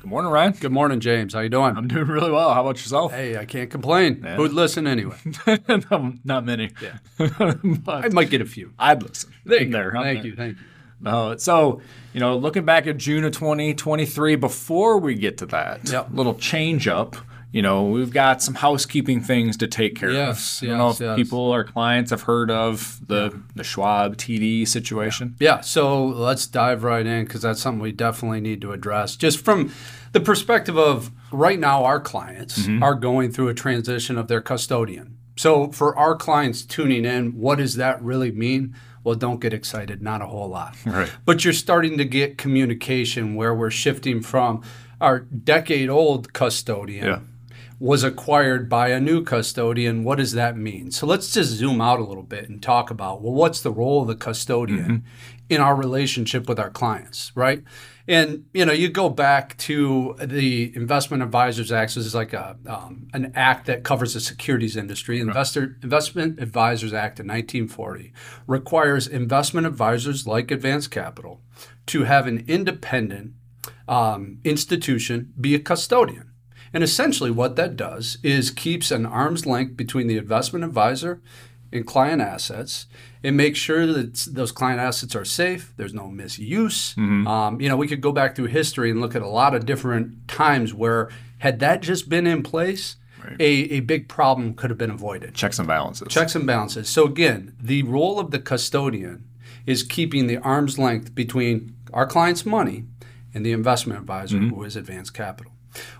Good morning, Ryan. Good morning, James. How you doing? I'm doing really well. How about yourself? hey, I can't complain. Yeah. Who'd listen anyway? No, Not many. Yeah. I might get a few. I'd listen. There you there. Thank there. you. Thank you. No, so you know, looking back at June of 2023, before we get to that Yep. little change up, you know, we've got some housekeeping things to take care Yes, of. I don't know yes, if yes. people or clients have heard of the the Schwab TD situation. Yeah, so let's dive right in because that's something we definitely need to address. Just from the perspective of right now, our clients Mm-hmm. are going through a transition of their custodian. So, for our clients tuning in, what does that really mean? Well, don't get excited, not a whole lot. Right. But you're starting to get communication where we're shifting from our decade old custodian Yeah. Was acquired by a new custodian. What does that mean? So let's just zoom out a little bit and talk about well, what's the role of the custodian in our relationship with our clients, right? And you know, you go back to the Investment Advisors Act. So this is like a um, an act that covers the securities industry. Investor Investment Advisors Act of 1940 requires investment advisors like Advance Capital to have an independent um, institution be a custodian. And essentially, what that does is keeps an arm's length between the investment advisor and client assets. It makes sure that those client assets are safe. There's no misuse. Um, you know, we could go back through history and look at a lot of different times where, had that just been in place, a, a big problem could have been avoided. Checks and balances. Checks and balances. So again, the role of the custodian is keeping the arm's length between our client's money and the investment advisor, who is Advance Capital.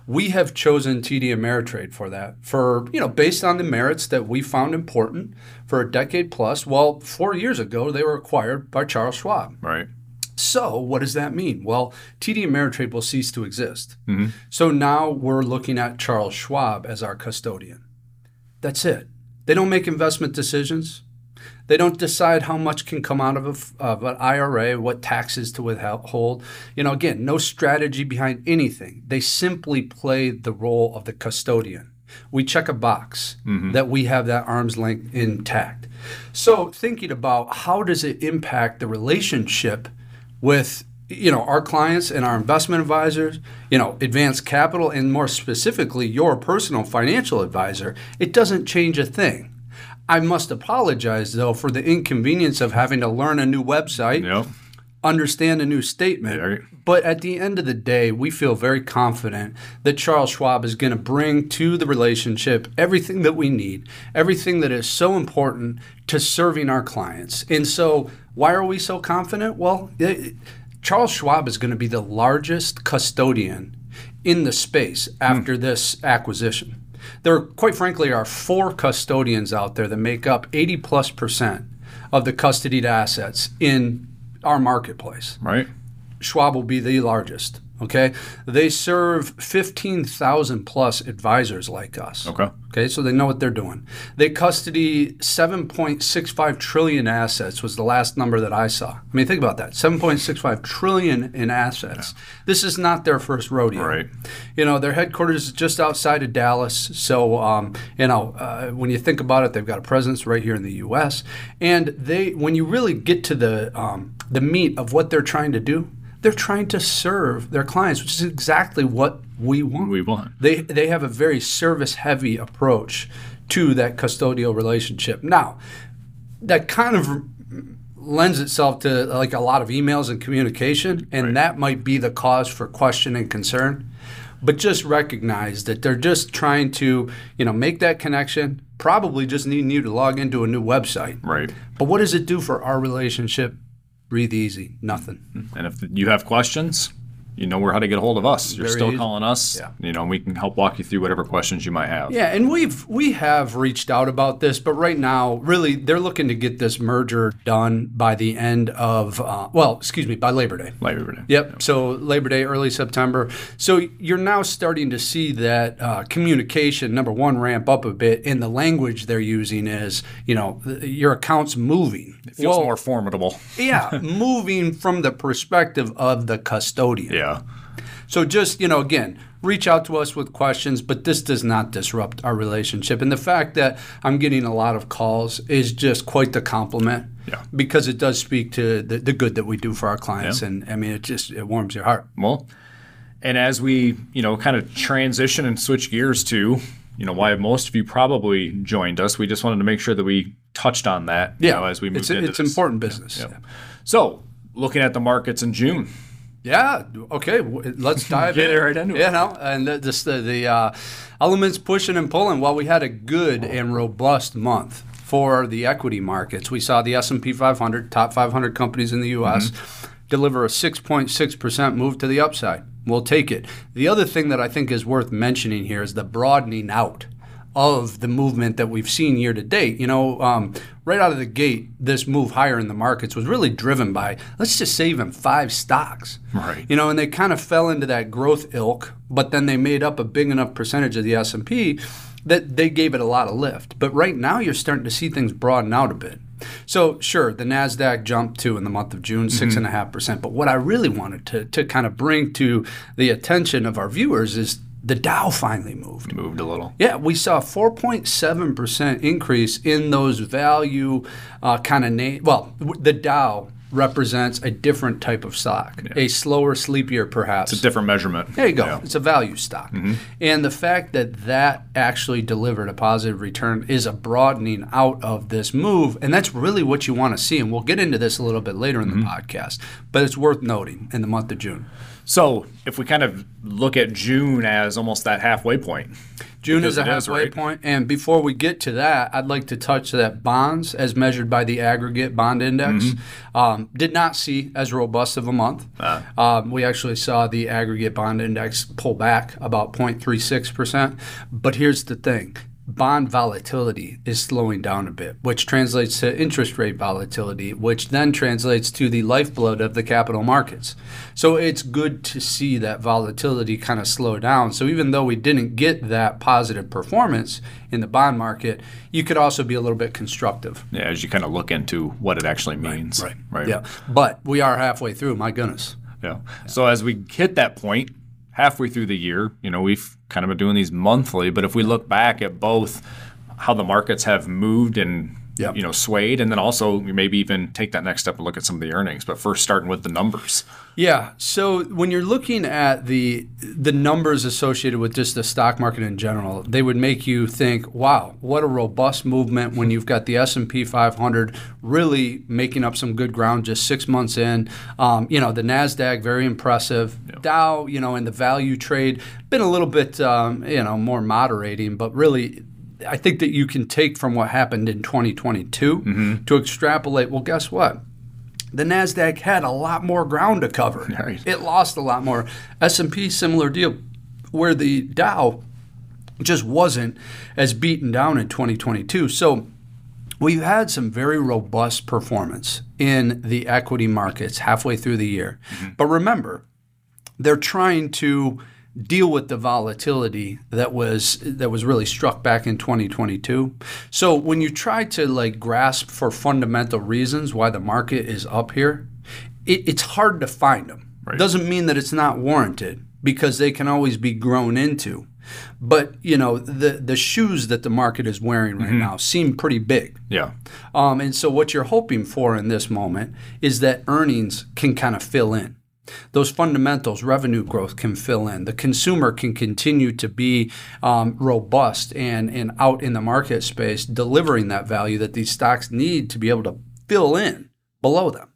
We have chosen TD Ameritrade for that, for you know, based on the merits that we found important for a decade plus. Well, four years ago, they were acquired by Charles Schwab. Right. So, what does that mean? Well, TD Ameritrade will cease to exist. Mm-hmm. So now we're looking at Charles Schwab as our custodian. That's it. They don't make investment decisions. They don't decide how much can come out of, a of an IRA, what taxes to withhold. You know, again, no strategy behind anything. They simply play the role of the custodian. We check a box mm-hmm. that we have that arm's length intact. So, thinking about how does it impact the relationship with you know our clients and our investment advisors you know advance capital and more specifically your personal financial advisor it doesn't change a thing i must apologize though for the inconvenience of having to learn a new website Yep. understand a new statement. Right. But at the end of the day, we feel very confident that Charles Schwab is going to bring to the relationship everything that we need, everything that is so important to serving our clients. And so, why are we so confident? Well, it- Charles Schwab is going to be the largest custodian in the space after hmm. this acquisition. There, quite frankly, are four custodians out there that make up 80 plus percent of the custodied assets in our marketplace. Right. Schwab will be the largest. Okay, they serve 15,000 plus advisors like us. Okay. Okay, so they know what they're doing. They custody 7.65 trillion assets was the last number that I saw. I mean, think about that. 7.65 trillion in assets. This is not their first rodeo. Right. You know, their headquarters is just outside of Dallas. So, um, you know, uh, when you think about it, they've got a presence right here in the U.S. And they, when you really get to the um, the meat of what they're trying to do, they're trying to serve their clients, which is exactly what we want. We want. They they have a very service heavy approach to that custodial relationship. Now, that kind of lends itself to like a lot of emails and communication, and that might be the cause for question and concern. But just recognize that they're just trying to, you know, make that connection. Probably just needing you to log into a new website. Right. But what does it do for our relationship? Breathe easy. Nothing. And if you have questions, you know where how to get a hold of us. You're Very still easy. calling us. Yeah. You know, and we can help walk you through whatever questions you might have. Yeah, and we've we have reached out about this, but right now, really, they're looking to get this merger done by the end of uh, well, excuse me, by Labor Day. Labor Day. Yep. So Labor Day, early September. So you're now starting to see that uh, communication, number one, ramp up a bit, and the language they're using is, you know, your account's moving. It feels Well, more formidable. yeah, moving from the perspective of the custodian. Yeah. So just, you know, again, reach out to us with questions, but this does not disrupt our relationship. And the fact that I'm getting a lot of calls is just quite the compliment. Yeah. Because it does speak to the, the good that we do for our clients. And I mean, it just, it warms your heart. Well, and as we, you know, kind of transition and switch gears to, you know, why most of you probably joined us, we just wanted to make sure that we touched on that. you know, as we moved it's, into it's this. important business. Yep. So, looking at the markets in June, Yeah. Okay. Let's dive Get in. right into it. You know, and the, this, the, the uh, elements pushing and pulling. While we had a good and robust month for the equity markets, we saw the S&P 500, top 500 companies in the U.S., deliver a 6.6% move to the upside. We'll take it. The other thing that I think is worth mentioning here is the broadening out of the movement that we've seen year to date. You know, um, right out of the gate, this move higher in the markets was really driven by, let's just say, even five stocks. Right. You know, and they kind of fell into that growth ilk, but then they made up a big enough percentage of the S&P that they gave it a lot of lift. But right now, you're starting to see things broaden out a bit. So sure, the Nasdaq jumped too in the month of June, six and a half percent. But what I really wanted to to kind of bring to the attention of our viewers is the Dow finally moved. moved a little. Yeah, we saw a 4.7% increase in those value uh, kind of name. Well, the Dow represents a different type of stock, a slower, sleepier perhaps. It's a different measurement. There you go. Yeah. It's a value stock. And the fact that that actually delivered a positive return is a broadening out of this move. And that's really what you want to see. And we'll get into this a little bit later in the podcast. But it's worth noting in the month of June. So, if we kind of look at June as almost that halfway point, June is a halfway right? point. And before we get to that, I'd like to touch that bonds, as measured by the aggregate bond index, Mm-hmm. um, did not see as robust of a month. Ah. Um, we actually saw the aggregate bond index pull back about 0.36%. But here's the thing bond volatility is slowing down a bit, which translates to interest rate volatility, which then translates to the lifeblood of the capital markets. So it's good to see that volatility kind of slow down. So even though we didn't get that positive performance in the bond market, you could also be a little bit constructive. yeah, as you kind of look into what it actually means. Right. Right. Yeah. But we are halfway through, my goodness. Yeah. So as we hit that point, halfway through the year, you know, we've kind of been doing these monthly, but if we look back at both how the markets have moved and Yep. you know swayed, and then also maybe even take that next step and look at some of the earnings. But first, starting with the numbers. Yeah. So when you're looking at the the numbers associated with just the stock market in general, they would make you think, "Wow, what a robust movement!" When you've got the S and P 500 really making up some good ground just six months in. Um, you know, the Nasdaq very impressive. Dow, you know, in the value trade, been a little bit, um, you know, more moderating, but really. I think that you can take from what happened in 2022 mm-hmm. to extrapolate. Well, guess what? the Nasdaq had a lot more ground to cover. Right. It lost a lot more. S&P similar deal where the Dow just wasn't as beaten down in 2022. So we've had some very robust performance in the equity markets halfway through the year. Mm-hmm. But remember, they're trying to deal with the volatility that was that was really struck back in 2022. So when you try to like grasp for fundamental reasons why the market is up here, it, it's hard to find them. Right. Doesn't mean that it's not warranted because they can always be grown into. But you know the the shoes that the market is wearing right now seem pretty big. Yeah. Um, and so, what you're hoping for in this moment is that earnings can kind of fill in. Those fundamentals, revenue growth can fill in. The consumer can continue to be um, robust and, and out in the market space, delivering that value that these stocks need to be able to fill in below them.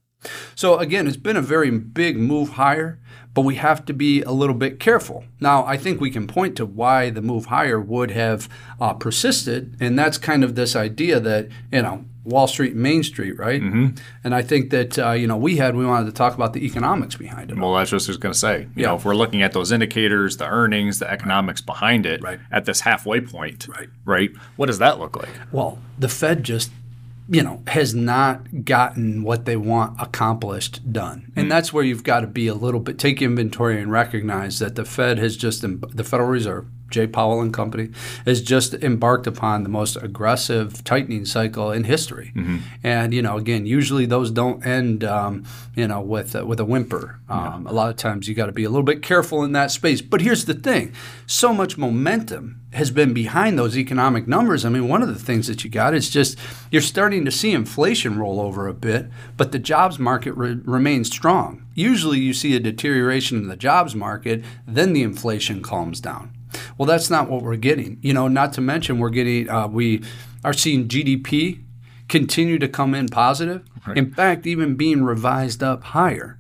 So, again, it's been a very big move higher, but we have to be a little bit careful. Now, I think we can point to why the move higher would have uh, persisted, and that's kind of this idea that, you know, Wall Street, Main Street, right? Mm-hmm. And I think that, uh, you know, we had, we wanted to talk about the economics behind it. Well, that's just what I was going to say. You Yeah. know, if we're looking at those indicators, the earnings, the economics behind it, Right. at this halfway point, Right. right? What does that look like? Well, the Fed just, you know, has not gotten what they want accomplished done. And hmm. that's where you've got to be a little bit, take inventory and recognize that the Fed has just, the Federal Reserve Jay Powell and Company, has just embarked upon the most aggressive tightening cycle in history. Mm-hmm. And you know, again, usually those don't end, um, you know, with uh, with a whimper. Um, A lot of times you got to be a little bit careful in that space. But here's the thing: so much momentum has been behind those economic numbers. I mean, one of the things that you got is just you're starting to see inflation roll over a bit, but the jobs market re- remains strong. Usually, you see a deterioration in the jobs market, then the inflation calms down. Well, that's not what we're getting. You know, not to mention we're getting uh, we are seeing GDP continue to come in positive. In fact, even being revised up higher.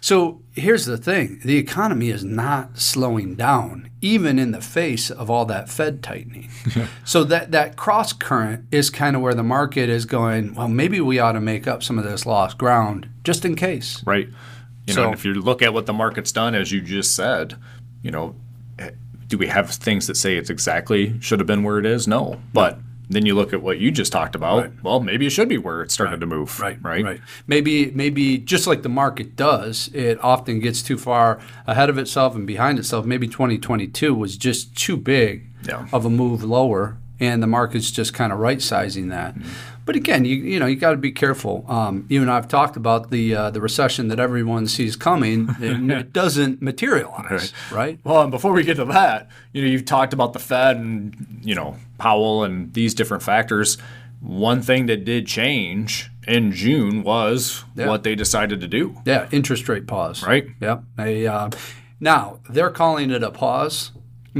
So here's the thing the economy is not slowing down, even in the face of all that Fed tightening. so that, that cross current is kind of where the market is going, well, maybe we ought to make up some of this lost ground just in case. Right. You know, So- and if you look at what the market's done, as you just said, you know, do we have things that say it's exactly should have been where it is? No. But then you look at what you just talked about. Well, maybe it should be where it started to move. Right, Right. right. Maybe, maybe just like the market does, it often gets too far ahead of itself and behind itself. Maybe 2022 was just too big Yeah. of a move lower, and the market's just kind of right sizing that. But again, you you know you got to be careful. Um, you and I've talked about the uh, the recession that everyone sees coming, and it doesn't materialize, right? Well, and before we get to that, you know, you've talked about the Fed and you know Powell and these different factors. One thing that did change in June was Yeah. what they decided to do. Yeah, interest rate pause. Right. Yep. They, uh, now they're calling it a pause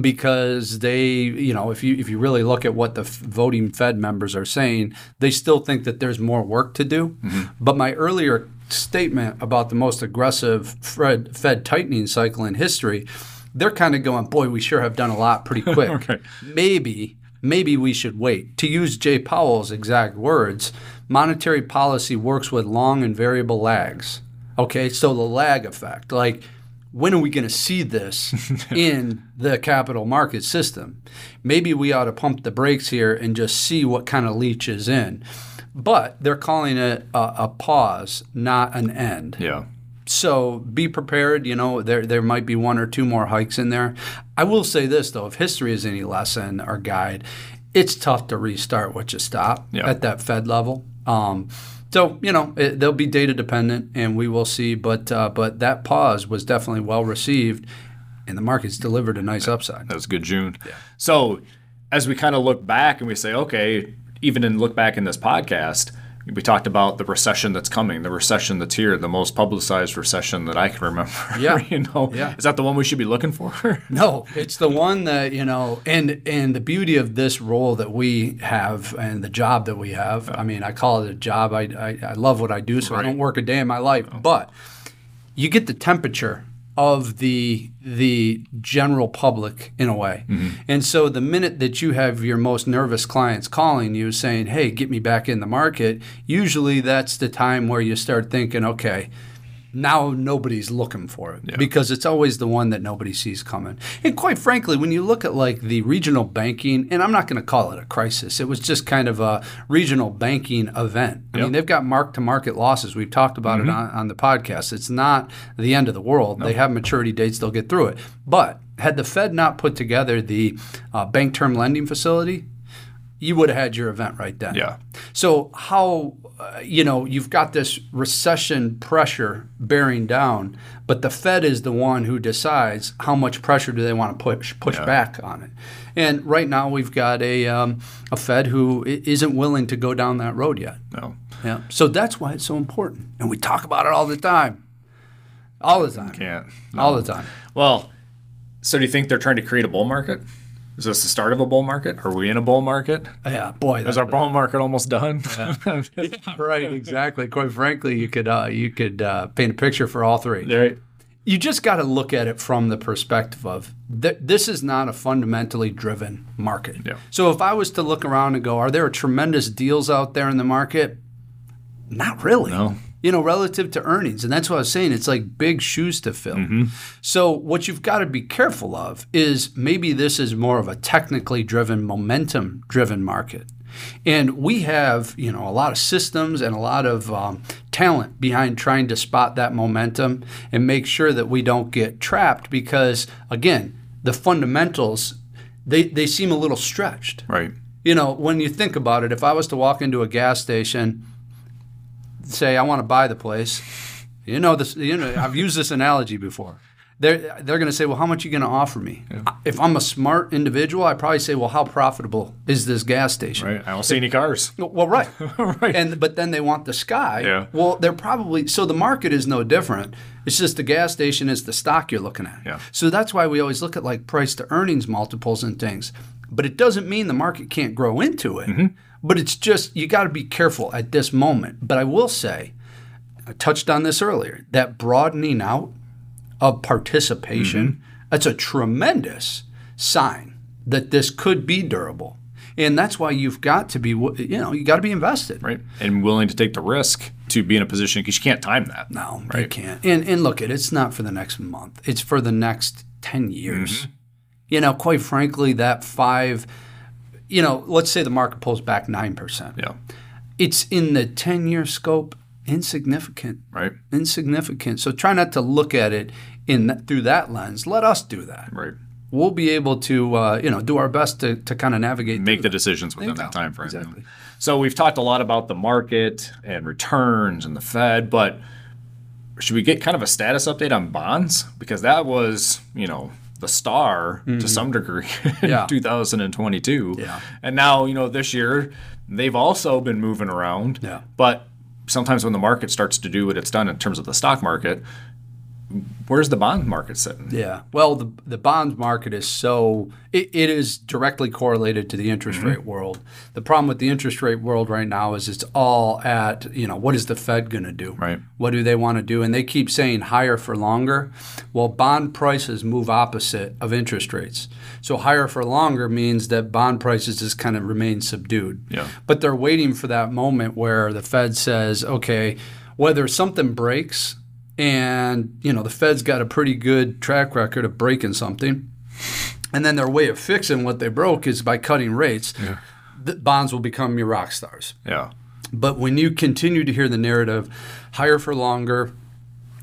because they, you know, if you if you really look at what the f- voting Fed members are saying, they still think that there's more work to do. Mm-hmm. But my earlier statement about the most aggressive Fed, Fed tightening cycle in history, they're kind of going, boy, we sure have done a lot pretty quick. Right. Maybe maybe we should wait. To use Jay Powell's exact words, monetary policy works with long and variable lags. Okay, so the lag effect, like when are we going to see this in the capital market system? Maybe we ought to pump the brakes here and just see what kind of leaches in. But they're calling it a, a pause, not an end. Yeah. So be prepared. You know, there there might be one or two more hikes in there. I will say this though, if history is any lesson or guide, it's tough to restart what you stop Yeah. at that Fed level. Um, so you know, it, they'll be data dependent, and we will see. But uh, but that pause was definitely well received, and the market's delivered a nice upside. That was a good June. Yeah. So as we kind of look back and we say, okay, even in look back in this podcast, we talked about the recession that's coming, the recession that's here, the most publicized recession that I can remember. Yeah. you know, Yeah. is that the one we should be looking for? No, it's the one that you know, and and the beauty of this role that we have and the job that we have. I mean, I call it a job. I I, I love what I do, so I don't work a day in my life. Oh. But you get the temperature of the the general public in a way. Mm-hmm. And so the minute that you have your most nervous clients calling you saying, "Hey, get me back in the market," usually that's the time where you start thinking, "Okay, now nobody's looking for it because it's always the one that nobody sees coming. And quite frankly, when you look at like the regional banking, and I'm not going to call it a crisis, it was just kind of a regional banking event. I mean, they've got mark to market losses. We've talked about it on, on the podcast. It's not the end of the world. They have maturity dates, they'll get through it. But had the Fed not put together the uh, bank term lending facility, you would have had your event right then. Yeah. So how uh, you know you've got this recession pressure bearing down, but the Fed is the one who decides how much pressure do they want to push push Yeah. back on it. And right now we've got a um, a Fed who isn't willing to go down that road yet. no. Yeah. So that's why it's so important, and we talk about it all the time, all the time, Can't. all the time. Well, so do you think they're trying to create a bull market? Is this the start of a bull market? Are we in a bull market? Yeah, boy, Is our bull market almost done? right, exactly. Quite frankly, you could uh, you could uh, paint a picture for all three. right. you just got to look at it from the perspective of th- this is not a fundamentally driven market. Yeah. So if I was to look around and go, are there tremendous deals out there in the market? Not really. No. You know, relative to earnings. And that's what I was saying. It's like big shoes to fill. So, what you've got to be careful of is maybe this is more of a technically driven, momentum driven market. And we have, you know, a lot of systems and a lot of um, talent behind trying to spot that momentum and make sure that we don't get trapped because, again, the fundamentals they they seem a little stretched. Right. You know, when you think about it, if I was to walk into a gas station, say I want to buy the place, you know this. You know, I've used this analogy before. They're they're going to say, well, how much are you going to offer me? If I'm a smart individual, I probably say, well, how profitable is this gas station? Right. I don't see any cars. Well, right. right. And but then they want the sky. Yeah. Well, they're probably so the market is no different. It's just the gas station is the stock you're looking at. Yeah. So that's why we always look at like price to earnings multiples and things. But it doesn't mean the market can't grow into it. Mm-hmm. But it's just you got to be careful at this moment. But I will say, I touched on this earlier, that broadening out of participation, Mm-hmm. that's a tremendous sign that this could be durable. And that's why you've got to be, you know, you got to be invested. right. And willing to take the risk to be in a position because you can't time that. No, you Right. can't. And and look, it it's not for the next month. It's for the next ten years. You know, quite frankly, that five, you know, let's say the market pulls back nine percent. Yeah. It's in the ten year scope insignificant. Right. Insignificant. So try not to look at it in through that lens. Let us do that. Right. We'll be able to, uh, you know, do our best to, to kind of navigate. Make the that. decisions within that time frame. Exactly. So we've talked a lot about the market and returns and the Fed, but should we get kind of a status update on bonds because that was, you know, the star to some degree in Mm-hmm. Yeah. 2022. Yeah. And now, you know, this year they've also been moving around. Yeah. But sometimes when the market starts to do what it's done in terms of the stock market, where's the bond market sitting? Yeah. Well, the the bond market is so it, it is directly correlated to the interest Mm-hmm. rate world. The problem with the interest rate world right now is it's all at you know what is the Fed going to do? Right. What do they want to do? And they keep saying higher for longer. Well, bond prices move opposite of interest rates. So higher for longer means that bond prices just kind of remain subdued. Yeah. But they're waiting for that moment where the Fed says, okay, whether something breaks and, you know, the Fed's got a pretty good track record of breaking something, and then their way of fixing what they broke is by cutting rates, the bonds will become your rock stars. Yeah. But when you continue to hear the narrative, higher for longer,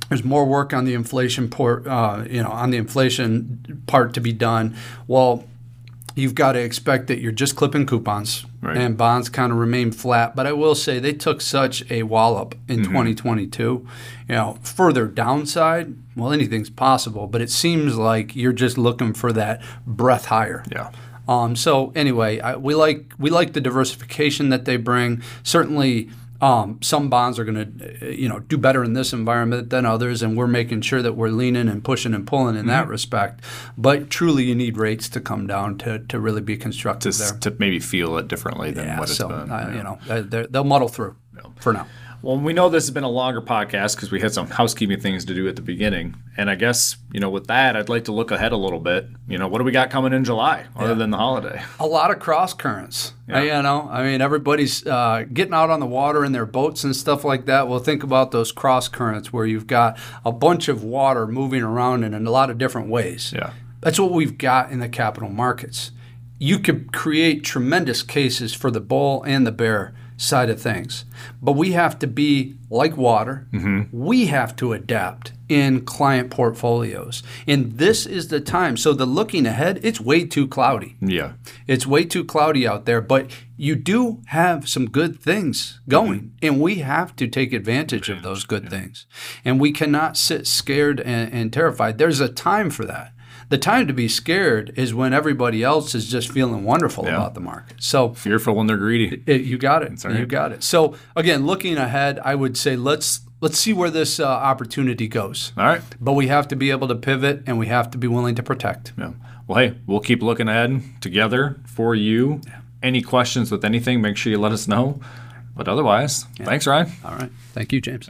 there's more work on the inflation port, uh, you know, on the inflation part to be done. Well, you've got to expect that you're just clipping coupons Right. and bonds kind of remain flat. But I will say they took such a wallop in 2022. You know, further downside, well, anything's possible, but it seems like you're just looking for that breath higher. Yeah. Um, so anyway, I, we like we like the diversification that they bring. Certainly, um, some bonds are going to you know do better in this environment than others, and we're making sure that we're leaning and pushing and pulling in that respect. But truly, you need rates to come down to, to really be constructive To, there. to maybe feel it differently than Yeah, what it's so been. uh, Yeah. you know they'll muddle through for now. Well, we know this has been a longer podcast because we had some housekeeping things to do at the beginning. And I guess, you know, with that, I'd like to look ahead a little bit. You know, what do we got coming in July other than the holiday? a lot of cross currents. Yeah. You know, I mean, everybody's uh, getting out on the water in their boats and stuff like that. Well, think about those cross currents where you've got a bunch of water moving around in a lot of different ways. Yeah. That's what we've got in the capital markets. You could create tremendous cases for the bull and the bear side of things. But we have to be like water. Mm-hmm. We have to adapt in client portfolios. And this is the time. So the looking ahead, it's way too cloudy. Yeah. It's way too cloudy out there, but you do have some good things going, mm-hmm. and we have to take advantage of those good things. And we cannot sit scared and, and terrified. There's a time for that. The time to be scared is when everybody else is just feeling wonderful Yeah. about the market. So Fearful when they're greedy. it, you got it. right. You got it. So again, looking ahead, I would say let's let's see where this uh, opportunity goes. All right. But we have to be able to pivot, and we have to be willing to protect. Yeah. Well, hey, we'll keep looking ahead together for you. Yeah. Any questions with anything, make sure you let us know. But otherwise, thanks, Ryan. All right. Thank you, James.